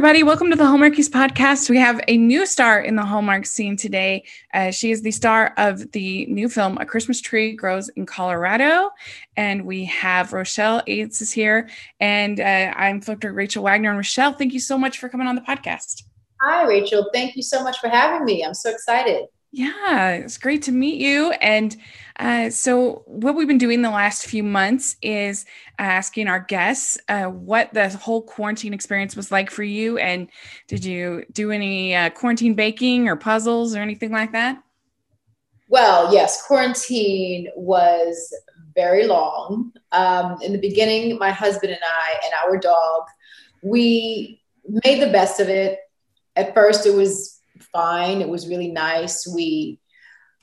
everybody. Welcome to the Hallmarkies podcast. We have a new star in the Hallmark scene today. Uh, she is the star of the new film A Christmas Tree Grows in Colorado. And we have Rochelle Aytes is here. And uh, I'm Dr. Rachel Wagner. And Rochelle, thank you so much for coming on the podcast. Hi, Rachel. Thank you so much for having me. I'm so excited. Yeah, it's great to meet you. And uh, so, what we've been doing the last few months is asking our guests uh, what the whole quarantine experience was like for you. And did you do any uh, quarantine baking or puzzles or anything like that? Well, yes, quarantine was very long. Um, in the beginning, my husband and I and our dog, we made the best of it. At first, it was fine. It was really nice. We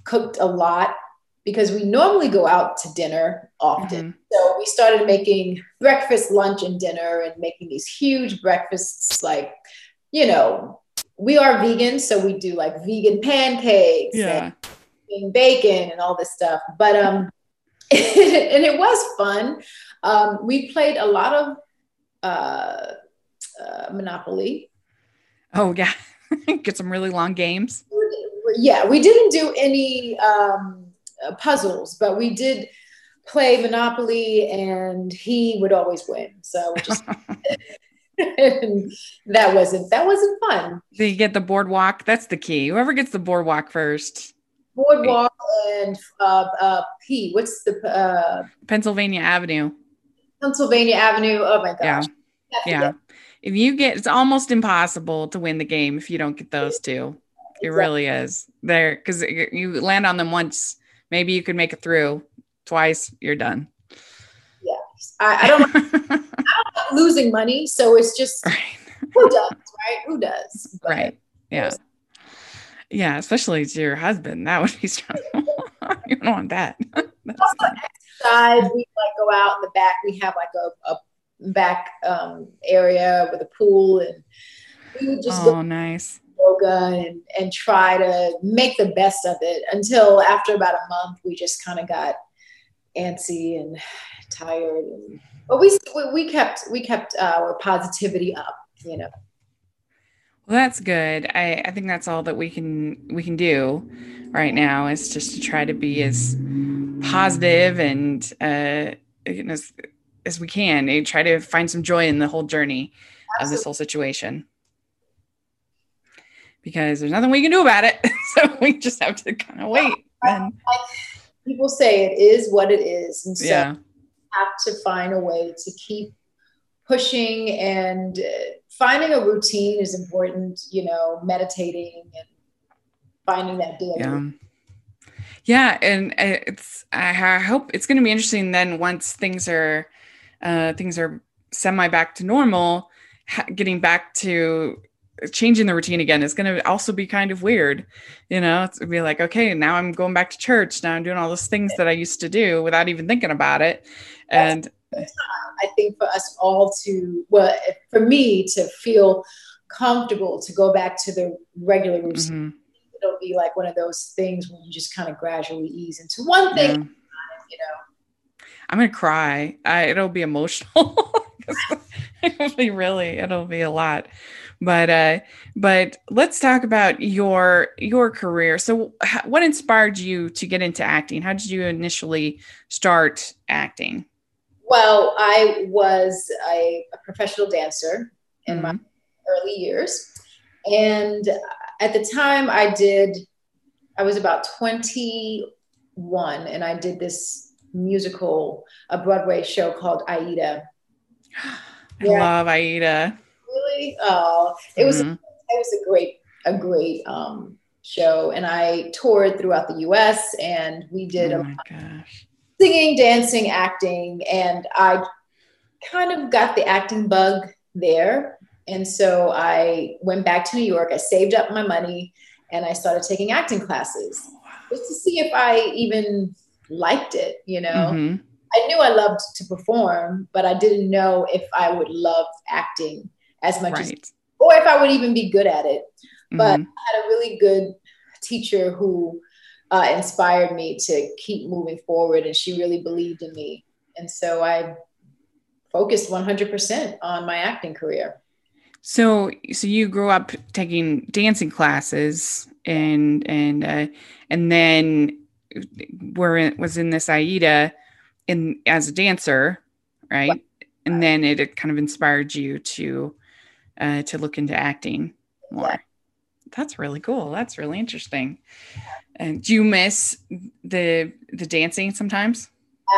cooked a lot because we normally go out to dinner often. Mm-hmm. So we started making breakfast, lunch, and dinner and making these huge breakfasts like, you know, we are vegan, so we do like vegan pancakes yeah. and bacon and all this stuff. But um and it was fun. Um, we played a lot of uh, uh, Monopoly. Oh yeah. Get some really long games. Yeah, we didn't do any um, uh, puzzles, but we did play Monopoly, and he would always win. So just that wasn't that wasn't fun. Do you get the boardwalk? That's the key. Whoever gets the boardwalk first. Boardwalk and uh, uh, P. What's the uh, Pennsylvania Avenue? Pennsylvania Avenue. Oh my gosh. Yeah. Yeah if you get it's almost impossible to win the game if you don't get those two. It really is. There because you land on them once, maybe you could make it through. Twice, you're done. Yeah, I, I, don't, I don't like losing money, so it's just right. who does, right? Who does? But right. Yeah. Yeah, especially to your husband. That would be stressful. you don't want that. also, exercise. We like go out in the back. We have like a, a back um, area with a pool, and we would just oh, nice yoga and and try to make the best of it until after about a month, we just kind of got antsy and tired, and but we we kept we kept our positivity up, you know. Well, that's good. I, I think that's all that we can we can do right now is just to try to be as positive and uh, know, as we can and try to find some joy in the whole journey Absolutely. of this whole situation because there's nothing we can do about it. So we just have to kind of wait and people say it is what it is and so yeah. have to find a way to keep pushing and uh, finding a routine is important you know meditating and finding that daily yeah. Yeah and uh, it's i hope it's going to be interesting then once things are uh, things are semi back to normal, ha- getting back to changing the routine again is going to also be kind of weird. You know, it's be like, okay, now I'm going back to church. Now I'm doing all those things that I used to do without even thinking about it. And I think for us all to, well, for me to feel comfortable to go back to the regular routine. Mm-hmm. It'll be like one of those things where you just kind of gradually ease into one thing, yeah. you know, I'm gonna cry. I, it'll be emotional. it'll be really, it'll be a lot. But uh, but let's talk about your your career. So, what inspired you to get into acting? How did you initially start acting? Well, I was a, a professional dancer in mm-hmm. my early years, and at the time, I did. I was about 21, and I did this musical, a Broadway show called Aida. I yeah. love Aida. Really? Oh, it was mm-hmm. it was a great a great um, show, and I toured throughout the U.S. and we did oh a singing, dancing, acting, and I kind of got the acting bug there. And so I went back to New York. I saved up my money and I started taking acting classes oh, just to see if I even liked it, you know. Mm-hmm. I knew I loved to perform, but I didn't know if I would love acting as much right. as, or if I would even be good at it. Mm-hmm. But I had a really good teacher who uh, inspired me to keep moving forward, and she really believed in me. And so I focused 100% on my acting career. So, so you grew up taking dancing classes, and and uh, and then were in, was in this AIDA in as a dancer, right? And then it kind of inspired you to uh, to look into acting more. That's really cool. That's really interesting. And do you miss the the dancing sometimes?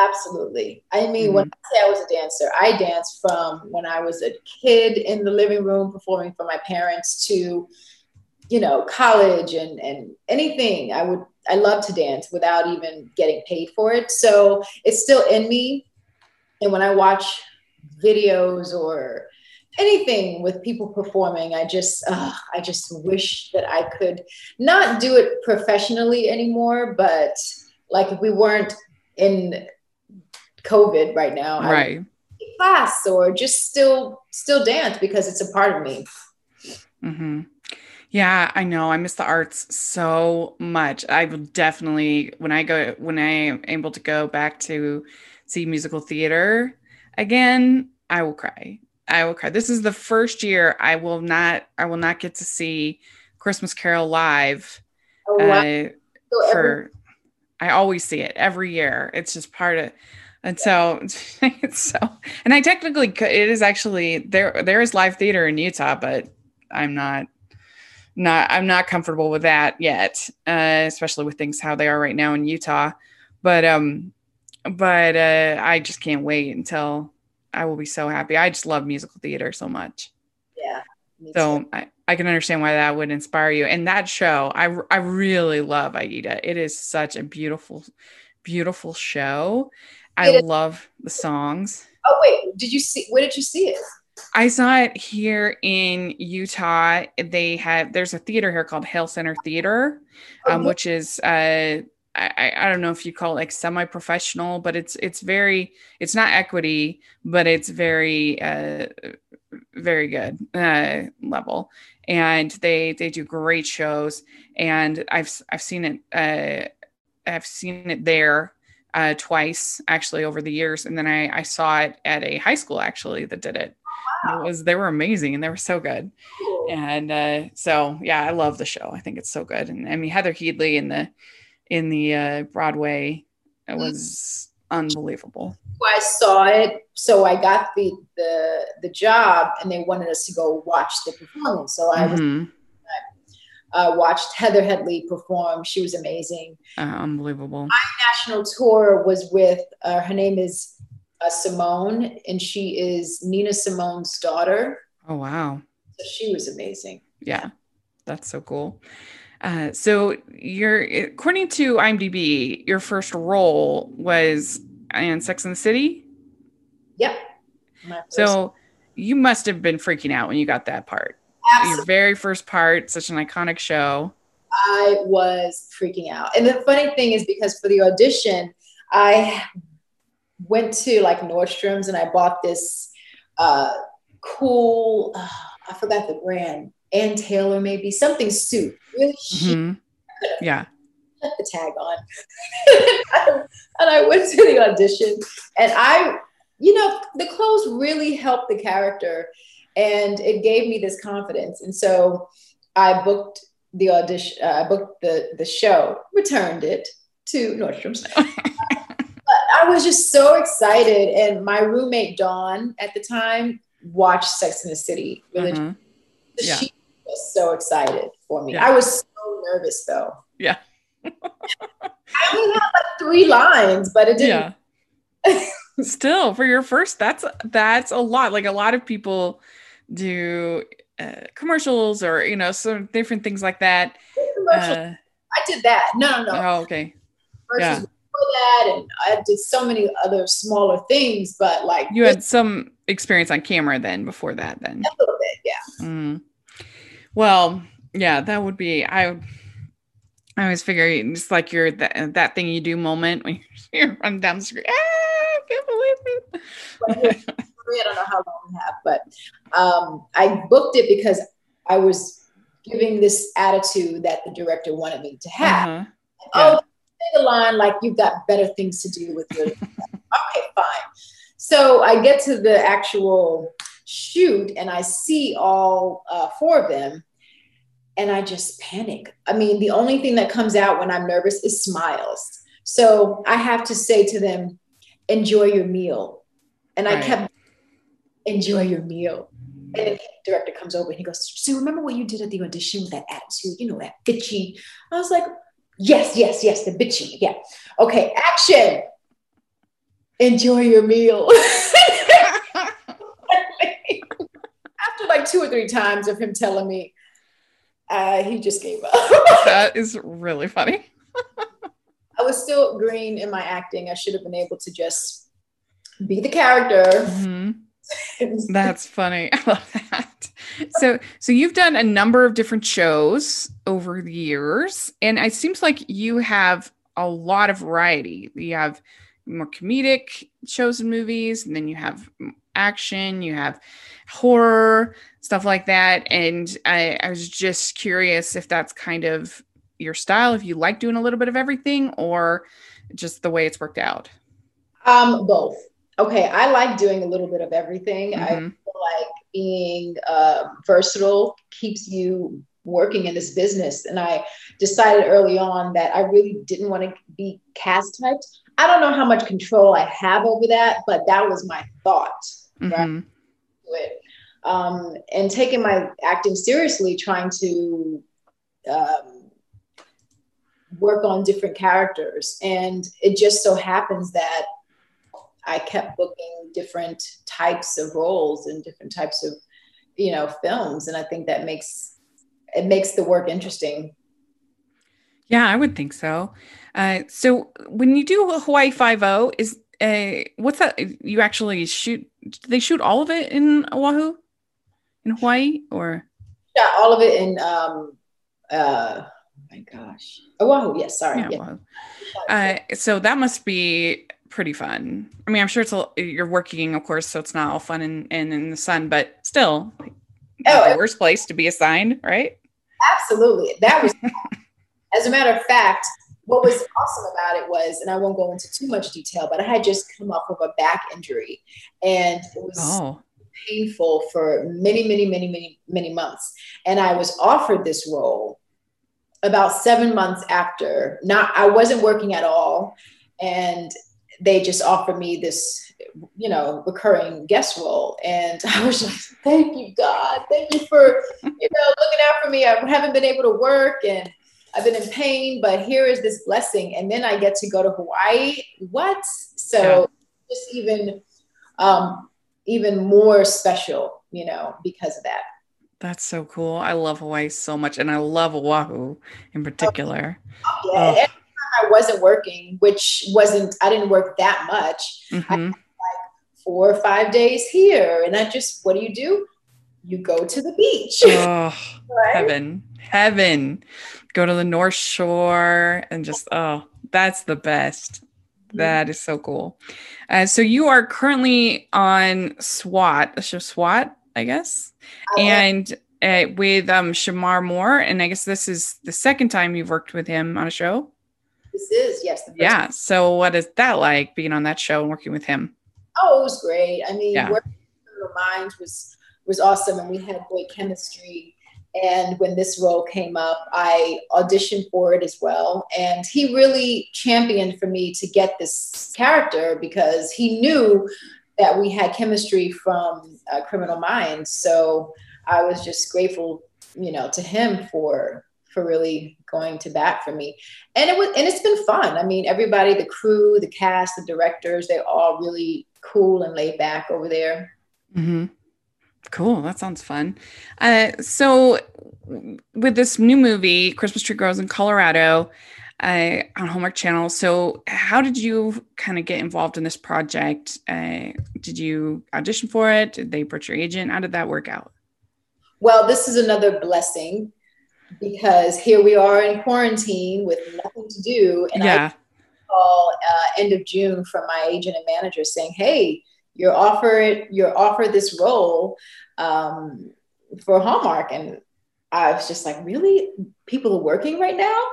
Absolutely. I mean, mm-hmm. when I say I was a dancer, I danced from when I was a kid in the living room performing for my parents to, you know, college and and anything. I would I love to dance without even getting paid for it. So it's still in me. And when I watch videos or anything with people performing i just uh, i just wish that i could not do it professionally anymore but like if we weren't in covid right now right class or just still still dance because it's a part of me mm-hmm. Yeah i know i miss the arts so much i will definitely when i go when i am able to go back to see musical theater again i will cry I will cry. This is the first year I will not I will not get to see Christmas Carol live. Oh, wow. uh, so for I always see it every year. It's just part of and so it's so and I technically it is actually there there is live theater in Utah, but I'm not not I'm not comfortable with that yet, uh, especially with things how they are right now in Utah. But um but uh I just can't wait until I will be so happy. I just love musical theater so much. Yeah. So I, I can understand why that would inspire you. And that show, I, I really love Aida. It is such a beautiful, beautiful show. I love the songs. Oh wait, did you see? Where did you see it? I saw it here in Utah. They have there's a theater here called Hale Center Theater, um, which is uh, I, I don't know if you call it like semi-professional, but it's it's very it's not equity, but it's very uh, very good uh, level, and they they do great shows, and I've I've seen it uh, I've seen it there uh, twice actually over the years, and then I I saw it at a high school actually that did it. Wow. It was they were amazing and they were so good, and uh, so yeah, I love the show. I think it's so good, and I mean Heather Headley in the in the uh, Broadway. It mm-hmm. was unbelievable. I saw it, so I got the the the job, and they wanted us to go watch the performance. So I mm-hmm. was. Uh, watched Heather Headley perform. She was amazing. Uh, unbelievable. My national tour was with uh, her name is uh, Simone, and she is Nina Simone's daughter. Oh wow! So she was amazing. Yeah, that's so cool. Uh, so you're according to IMDb, your first role was in Sex and the City. Yep. So you must have been freaking out when you got that part. Absolutely. Your very first part, such an iconic show. I was freaking out. And the funny thing is because for the audition, I went to like Nordstrom's and I bought this uh, cool, uh, I forgot the brand, Ann Taylor, maybe something suit. Really mm-hmm. Yeah. Put the tag on. and I went to the audition and I, you know, the clothes really helped the character and it gave me this confidence. And so I booked the audition, uh, I booked the, the show, returned it to Nordstrom's. I was just so excited. And my roommate, Dawn, at the time, watched Sex in the City. Really, mm-hmm. yeah. She was so excited for me. Yeah. I was so nervous though. Yeah. I only had like three lines, but it didn't. Yeah. Still, for your first, that's that's a lot. Like a lot of people do uh, commercials or you know some different things like that. Uh, I did that. No, no, no. Oh, okay. yeah. That, and I did so many other smaller things, but like you had some experience on camera then before that. Then a little bit, yeah. Mm. Well, yeah, that would be I. I always figure it's like your that, that thing you do moment when you're running down the street. Ah, I can't believe it. I don't know how long we have, but um, I booked it because I was giving this attitude that the director wanted me to have. Uh-huh. Yeah. Oh, the line like you've got better things to do with your. okay, fine. So I get to the actual shoot and I see all uh, four of them and I just panic. I mean, the only thing that comes out when I'm nervous is smiles. So I have to say to them, enjoy your meal. And right. I kept, enjoy your meal. And the director comes over and he goes, So remember what you did at the audition with that attitude, you know, that bitchy. I was like, Yes, yes, yes, the bitchy. Yeah. Okay, action. Enjoy your meal. After like two or three times of him telling me, uh, he just gave up. that is really funny. I was still green in my acting. I should have been able to just be the character. Mm-hmm. That's funny. I love that. So, so you've done a number of different shows over the years, and it seems like you have a lot of variety. You have more comedic shows and movies, and then you have action, you have horror, stuff like that. And I, I was just curious if that's kind of your style, if you like doing a little bit of everything, or just the way it's worked out. Um, both okay, I like doing a little bit of everything. Mm-hmm. I feel like being uh, versatile keeps you working in this business. And I decided early on that I really didn't want to be cast typed. I don't know how much control I have over that, but that was my thought. Mm-hmm. Right? Um, and taking my acting seriously, trying to um, work on different characters. And it just so happens that I kept booking different types of roles and different types of, you know, films. And I think that makes it makes the work interesting. Yeah, I would think so. Uh, so when you do Hawaii Five O, is uh, what's that? You actually shoot? they shoot all of it in Oahu, in Hawaii, or? Yeah, all of it in. Um, uh, oh my gosh, Oahu. Yes, sorry. Yeah, yeah. Uh, so that must be pretty fun. I mean, I'm sure it's a, you're working, of course, so it's not all fun and, and in the sun, but still, oh, the worst place to be assigned, right? Absolutely. That was, as a matter of fact, what was awesome about it was, and I won't go into too much detail, but I had just come off of a back injury, and it was oh. painful for many, many, many, many, many months. And I was offered this role about seven months after. Not, I wasn't working at all, and they just offered me this, you know, recurring guest role. And I was like, thank you, God. Thank you for, you know, looking out for me. I haven't been able to work and I've been in pain, but here is this blessing. And then I get to go to Hawaii. What? So yeah. just even, um, even more special, you know, because of that. That's so cool. I love Hawaii so much, and I love Oahu in particular. Oh, yeah. Oh. I wasn't working, which wasn't, I didn't work that much. Mm-hmm. like four or five days here. And I just, what do you do? You go to the beach. Oh, right? heaven, heaven. Go to the North Shore and just, oh, that's the best. That is so cool. Uh, so you are currently on SWAT, the show SWAT, I guess, and uh, with um, Shemar Moore. And I guess this is the second time you've worked with him on a show. This is, yes. yeah. Time. So what is that like being on that show and working with him? Oh, it was great. I mean, yeah. working with Minds was was awesome and we had great chemistry. And when this role came up, I auditioned for it as well. And he really championed for me to get this character because he knew that we had chemistry from uh, Criminal Minds. So I was just grateful, you know, to him for for really going to bat for me. And it was and it's been fun. I mean, everybody, the crew, the cast, the directors, they're all really cool and laid back over there. Mm-hmm. Cool. That sounds fun. Uh, so with this new movie, Christmas Tree Grows in Colorado, uh, on Hallmark Channel. So, how did you kind of get involved in this project? Uh, did you audition for it? Did they approach your agent? How did that work out? Well, this is another blessing because here we are in quarantine with nothing to do. And yeah. I call uh, end of June from my agent and manager saying, "Hey, you're offered you're offered this role um, for Hallmark," and I was just like, "Really? People are working right now?"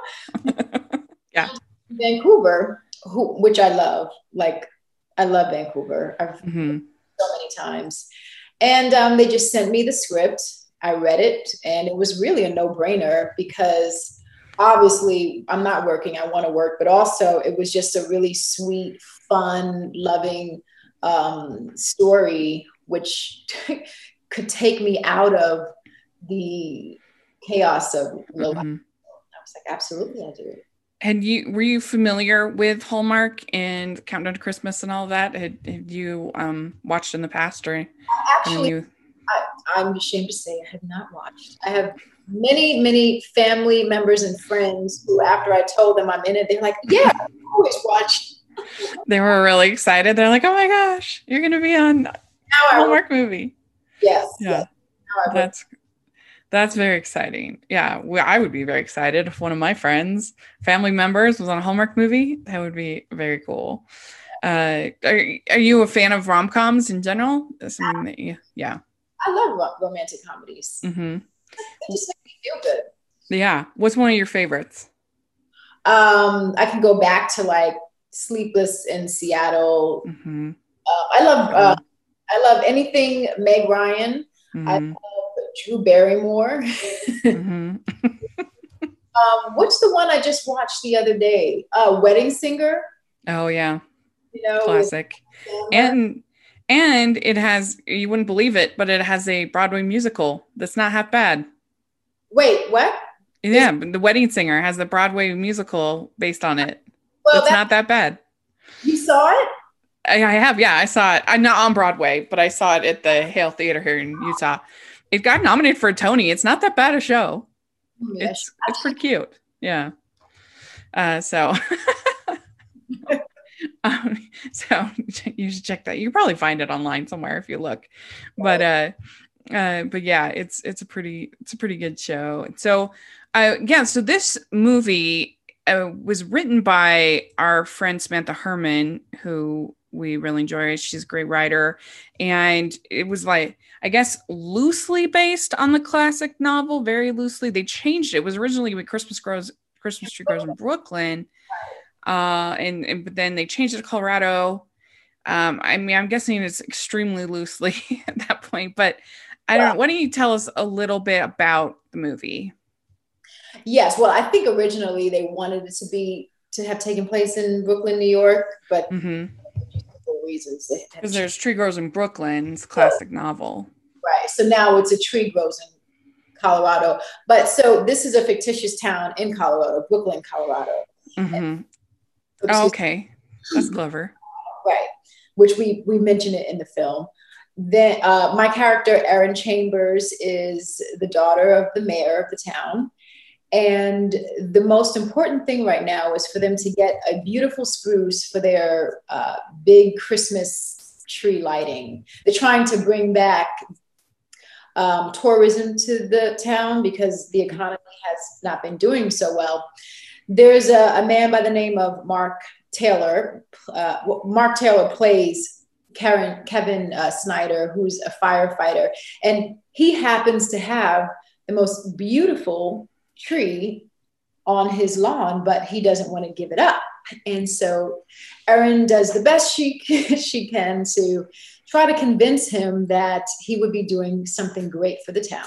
yeah. Vancouver, who, which I love, like I love Vancouver. I've mm-hmm. so many times. And um, they just sent me the script. I read it, and it was really a no brainer because obviously I'm not working, I want to work, but also it was just a really sweet, fun, loving um, story, which could take me out of the chaos of life. Mm-hmm. I was like, absolutely, I'll do it. Had you were you familiar with Hallmark and Countdown to Christmas and all that? Had, had you um, watched in the past or actually? I'm ashamed to say I have not watched. I have many, many family members and friends who, after I told them I'm in it, they're like, "Yeah, I always watch." they were really excited. They're like, "Oh my gosh, you're going to be on a Hallmark movie!" Yes. Yeah. Yes. That's that's very exciting. Yeah, I would be very excited if one of my friends, family members, was on a Hallmark movie. That would be very cool. Uh, are, are you a fan of rom coms in general? Something that you, yeah. I love ro- romantic comedies. Mm-hmm. They just make me feel good. Yeah. What's one of your favorites? Um, I can go back to like Sleepless in Seattle. Mm-hmm. Uh, I love uh, I love anything Meg Ryan. Mm-hmm. I love Drew Barrymore. mm-hmm. um, what's the one I just watched the other day? Uh, Wedding Singer. Oh yeah, you know, classic. And and it has you wouldn't believe it, but it has a Broadway musical that's not half bad. Wait, what? Yeah, Is- the Wedding Singer has the Broadway musical based on it. Well, it's not that bad. You saw it? I, I have, yeah, I saw it. I'm not on Broadway, but I saw it at the Hale Theater here in Utah it got nominated for a Tony. It's not that bad a show. Yes. It's it's pretty cute. Yeah. Uh, so um, so you should check that. You probably find it online somewhere if you look. But uh uh but yeah, it's it's a pretty it's a pretty good show. So uh yeah, so this movie uh, was written by our friend Samantha Herman who we really enjoy. She's a great writer. And it was like, I guess, loosely based on the classic novel, very loosely. They changed it. It was originally when Christmas grows, Christmas tree grows in Brooklyn. Uh, and, and but then they changed it to Colorado. Um, I mean, I'm guessing it's extremely loosely at that point, but I don't know. Why don't you tell us a little bit about the movie? Yes. Well, I think originally they wanted it to be to have taken place in Brooklyn, New York, but mm-hmm reasons. Because there's Tree Grows in Brooklyn's classic novel. Right. So now it's a tree grows in Colorado. But so this is a fictitious town in Colorado, Brooklyn, Colorado. Mm-hmm. Oh, okay. That's clever. Right. Which we we mention it in the film. Then uh, my character, Erin Chambers, is the daughter of the mayor of the town. And the most important thing right now is for them to get a beautiful spruce for their uh, big Christmas tree lighting. They're trying to bring back um, tourism to the town because the economy has not been doing so well. There's a, a man by the name of Mark Taylor. Uh, Mark Taylor plays Karen, Kevin uh, Snyder, who's a firefighter, and he happens to have the most beautiful tree on his lawn, but he doesn't want to give it up. And so Erin does the best she she can to try to convince him that he would be doing something great for the town.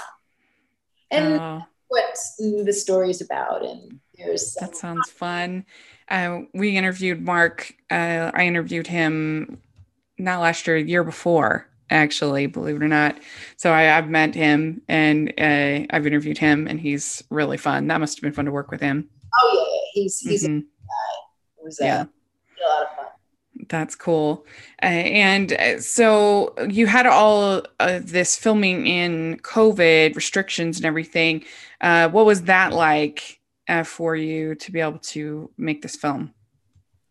And uh, what the story is about. And there's that sounds fun. Uh, we interviewed Mark. Uh, I interviewed him not last year, year before, actually, believe it or not. So I, have met him and uh, I've interviewed him, and he's really fun. That must have been fun to work with him. Oh yeah, he's he's mm-hmm. a guy. It was uh, yeah. a lot of fun. That's cool. Uh, and uh, so you had all of this filming in COVID restrictions and everything. Uh, what was that like uh, for you to be able to make this film?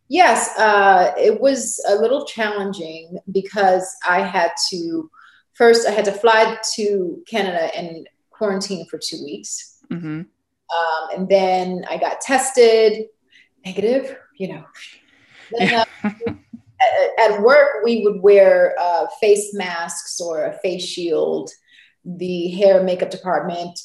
Yes, uh, it was a little challenging because I had to first I had to fly to Canada and quarantine for two weeks, mm-hmm. um, and then I got tested negative. You know, then, uh, at, at, work we would wear uh, face masks or a face shield. The hair makeup department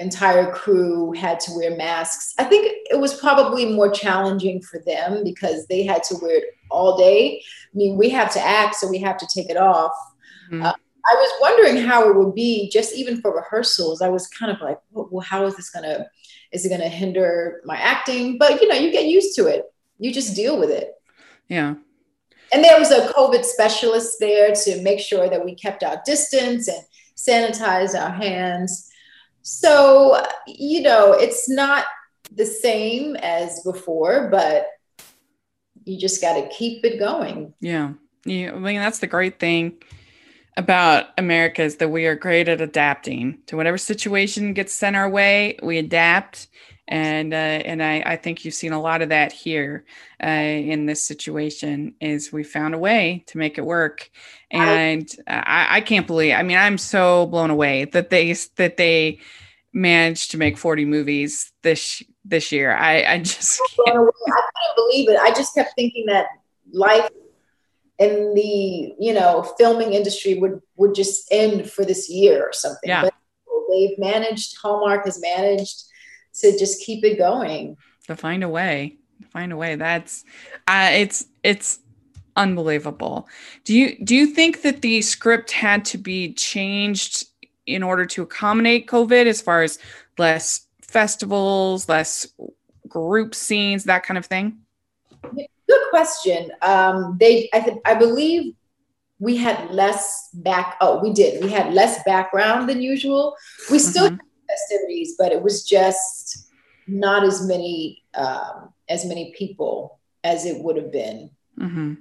entire crew had to wear masks. I think it was probably more challenging for them because they had to wear it all day. I mean, we have to act, so we have to take it off. Mm-hmm. Uh, I was wondering how it would be just even for rehearsals. I was kind of like, well, how is this gonna? Is it gonna hinder my acting? But you know, you get used to it. You just deal with it. Yeah. And there was a COVID specialist there to make sure that we kept our distance and sanitized our hands. So, you know, it's not the same as before, but you just got to keep it going. Yeah. Yeah. I mean, that's the great thing about America is that we are great at adapting to whatever situation gets sent our way. We adapt, and uh, and I, I think you've seen a lot of that here uh, in this situation. Is we found a way to make it work, and I, I can't believe. I mean, I'm so blown away that they that they managed to make 40 movies this this year. I I just I couldn't believe it. I just kept thinking that life in the you know filming industry would would just end for this year or something. Yeah. But they've managed. Hallmark has managed to just keep it going. To find a way, find a way. That's uh, it's it's unbelievable. Do you do you think that the script had to be changed in order to accommodate COVID, as far as less festivals, less group scenes, that kind of thing? Good question. Um, they, I, th- I believe we had less back. Oh, we did. We had less background than usual. We still mm-hmm. Festivities, but it was just not as many um, as many people as it would have been. Mm-hmm.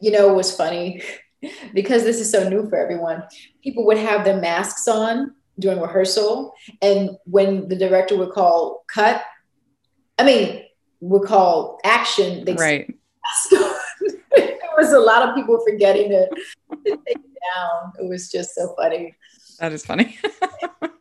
You know, it was funny because this is so new for everyone. People would have their masks on during rehearsal, and when the director would call cut, I mean, would call action, they right. it was a lot of people forgetting to, to take it down. It was just so funny. That is funny.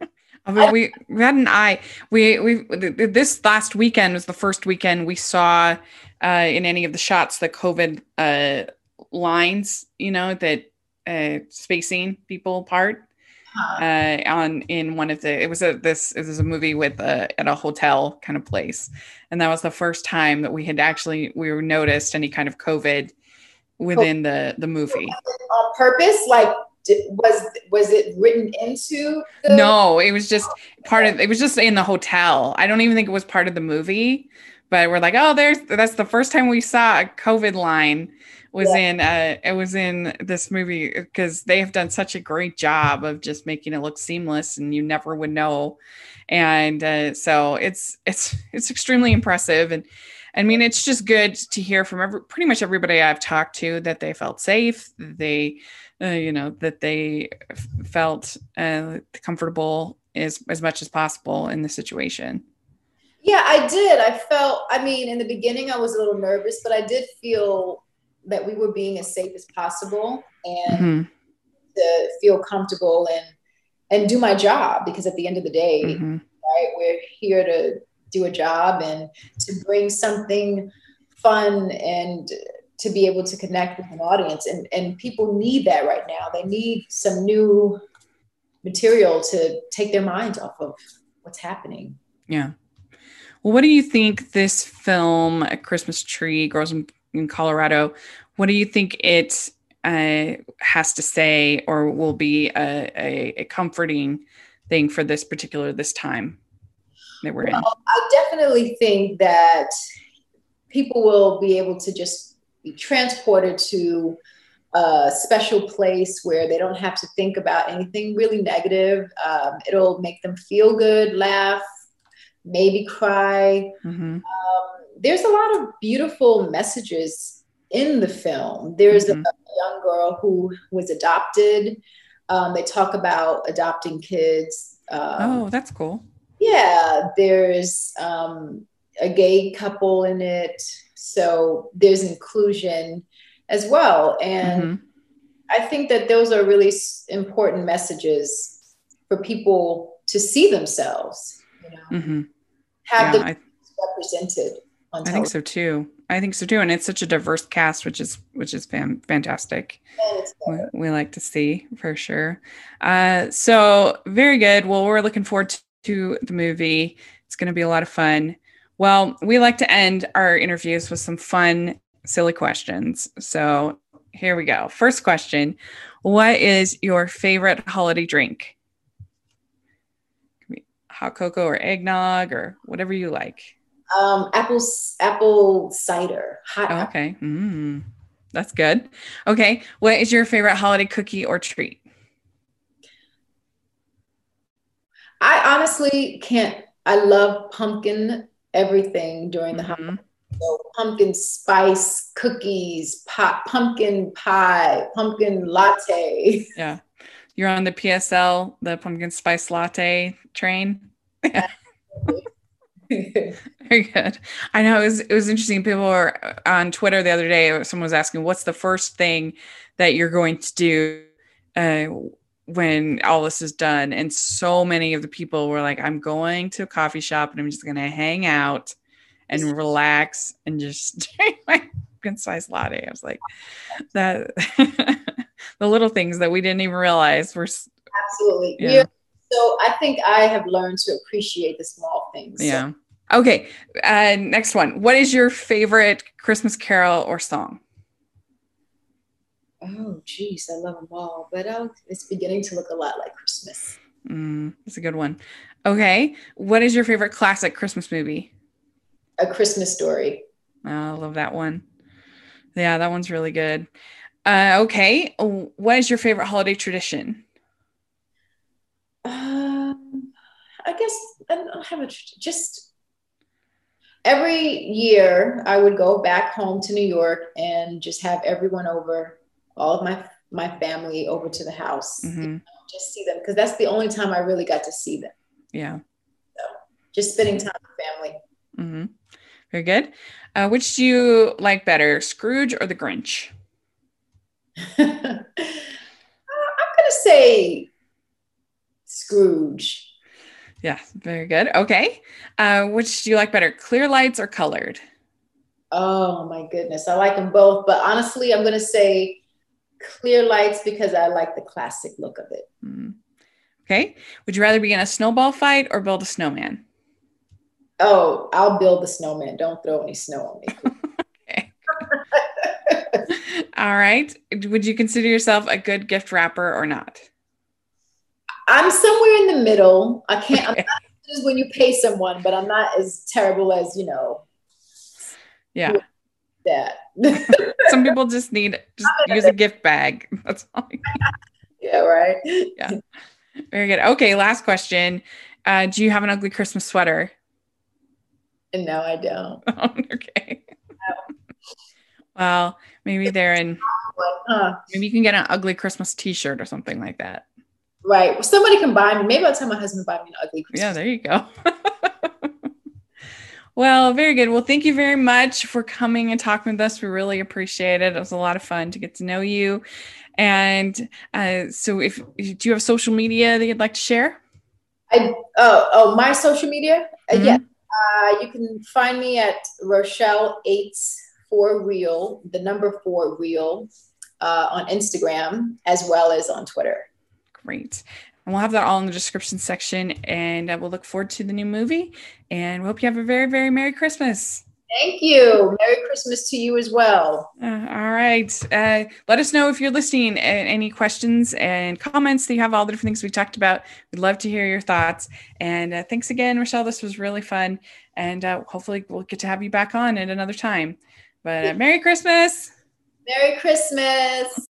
I mean, we, we had an eye. We we this last weekend was the first weekend we saw uh, in any of the shots the COVID uh, lines. You know that uh, spacing people apart uh, on in one of the it was a this it was a movie with a at a hotel kind of place and that was the first time that we had actually we noticed any kind of covid within the the movie on purpose like was was it written into the- no it was just part of it was just in the hotel. I don't even think it was part of the movie but we're like oh there's that's the first time we saw a covid line was yeah. in uh it was in this movie because they have done such a great job of just making it look seamless and you never would know. And uh, so it's it's it's extremely impressive. And i mean it's just good to hear from every, pretty much everybody i've talked to that they felt safe they uh, you know that they f- felt uh, comfortable as as much as possible in the situation yeah i did i felt i mean in the beginning i was a little nervous but i did feel that we were being as safe as possible and mm-hmm. to feel comfortable and and do my job because at the end of the day mm-hmm. right we're here to do a job and to bring something fun and to be able to connect with an audience and and people need that right now they need some new material to take their minds off of what's happening yeah well what do you think this film a christmas tree grows in in Colorado. What do you think it uh, has to say, or will be a, a, a, comforting thing for this particular this time that we're well, in? I definitely think that people will be able to just be transported to a special place where they don't have to think about anything really negative. Um, it'll make them feel good, laugh, maybe cry. Mm-hmm. Um, there's a lot of beautiful messages in the film. There's mm-hmm. a, young girl who was adopted. Um, they talk about adopting kids. Um, oh, that's cool. Yeah, there's um, a gay couple in it. So there's inclusion as well. And mm-hmm. I think that those are really important messages for people to see themselves, you know, mm-hmm. have yeah, them represented. I think so too. I think so too, and it's such a diverse cast, which is which is fan- fantastic. We, we, like to see for sure. Uh, so very good. Well, we're looking forward to, to the movie. It's going to be a lot of fun. Well, we like to end our interviews with some fun, silly questions. So here we go. First question What is your favorite holiday drink? Hot cocoa or eggnog or whatever you like. Um, apple apple cider. Hot oh, okay, mm, that's good. Okay, what is your favorite holiday cookie or treat? I honestly can't. I love pumpkin everything during the mm-hmm. holiday so pumpkin spice cookies, pot, pumpkin pie, pumpkin latte. Yeah. You're on the PSL, the pumpkin spice latte train. Yeah. Very good. I know it was it was interesting. People were on Twitter the other day. Someone was asking, "What's the first thing that you're going to do uh, when all this is done?" And so many of the people were like, "I'm going to a coffee shop and I'm just going to hang out and relax and just drink my concise latte. I was like, that the little things that we didn't even realize were absolutely. Yeah. So I think I have learned to appreciate the small things. Yeah. Okay. Uh, next one. What is your favorite Christmas carol or song? Oh, geez, I love them all, but uh, it's beginning to look a lot like Christmas. Mm, that's a good one. Okay. What is your favorite classic Christmas movie? A Christmas Story. Oh, I love that one. Yeah, that one's really good. Uh, okay, what is your favorite holiday tradition? Um, I guess I don't have a just every year I would go back home to New York and just have everyone over, all of my my family over to the house, mm-hmm. you know, just see them because that's the only time I really got to see them. Yeah. So just spending time with family. Mm-hmm. Very good. Uh, which do you like better, Scrooge or the Grinch? uh, I'm going to say Scrooge. Yeah, very good. Okay. Uh, which do you like better, clear lights or colored? Oh my goodness. I like them both. But honestly, I'm going to say clear lights because I like the classic look of it. Mm. Okay. Would you rather be in a snowball fight or build a snowman? Oh, I'll build the snowman. Don't throw any snow on me. All right. Would you consider yourself a good gift wrapper or not? I'm somewhere in the middle. I can't. Okay. I'm not as when you pay someone, but I'm not as terrible as you know. Yeah. That. Some people just need just use a gift bag. That's all. yeah. Right. Yeah. Very good. Okay. Last question. Uh, do you have an ugly Christmas sweater? No, I don't. Oh, okay. No. Well, maybe they're in. Huh. Maybe you can get an ugly Christmas T-shirt or something like that. Right. Well, somebody can buy me. Maybe I'll tell my husband to buy me an ugly Christmas. Yeah, there you go. Well, very good. Well, thank you very much for coming and talking with us. We really appreciate it. It was a lot of fun to get to know you. And uh, so, if do you have social media that you'd like to share? I oh oh my social media. Uh, mm-hmm. Yeah, uh, you can find me at Rochelle Aytes Four Real, the number four Real, uh, on Instagram as well as on Twitter. Great. And we'll have that all in the description section. And uh, we'll look forward to the new movie. And we hope you have a very, very Merry Christmas. Thank you. Merry Christmas to you as well. Uh, all right. Uh, let us know if you're listening. Any questions and comments that you have, all the different things we talked about. We'd love to hear your thoughts. And uh, thanks again, Rochelle. This was really fun. And uh, hopefully, we'll get to have you back on at another time. But uh, Merry Christmas. Merry Christmas.